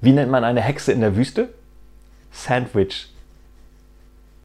Wie nennt man eine Hexe in der Wüste? Sandwich.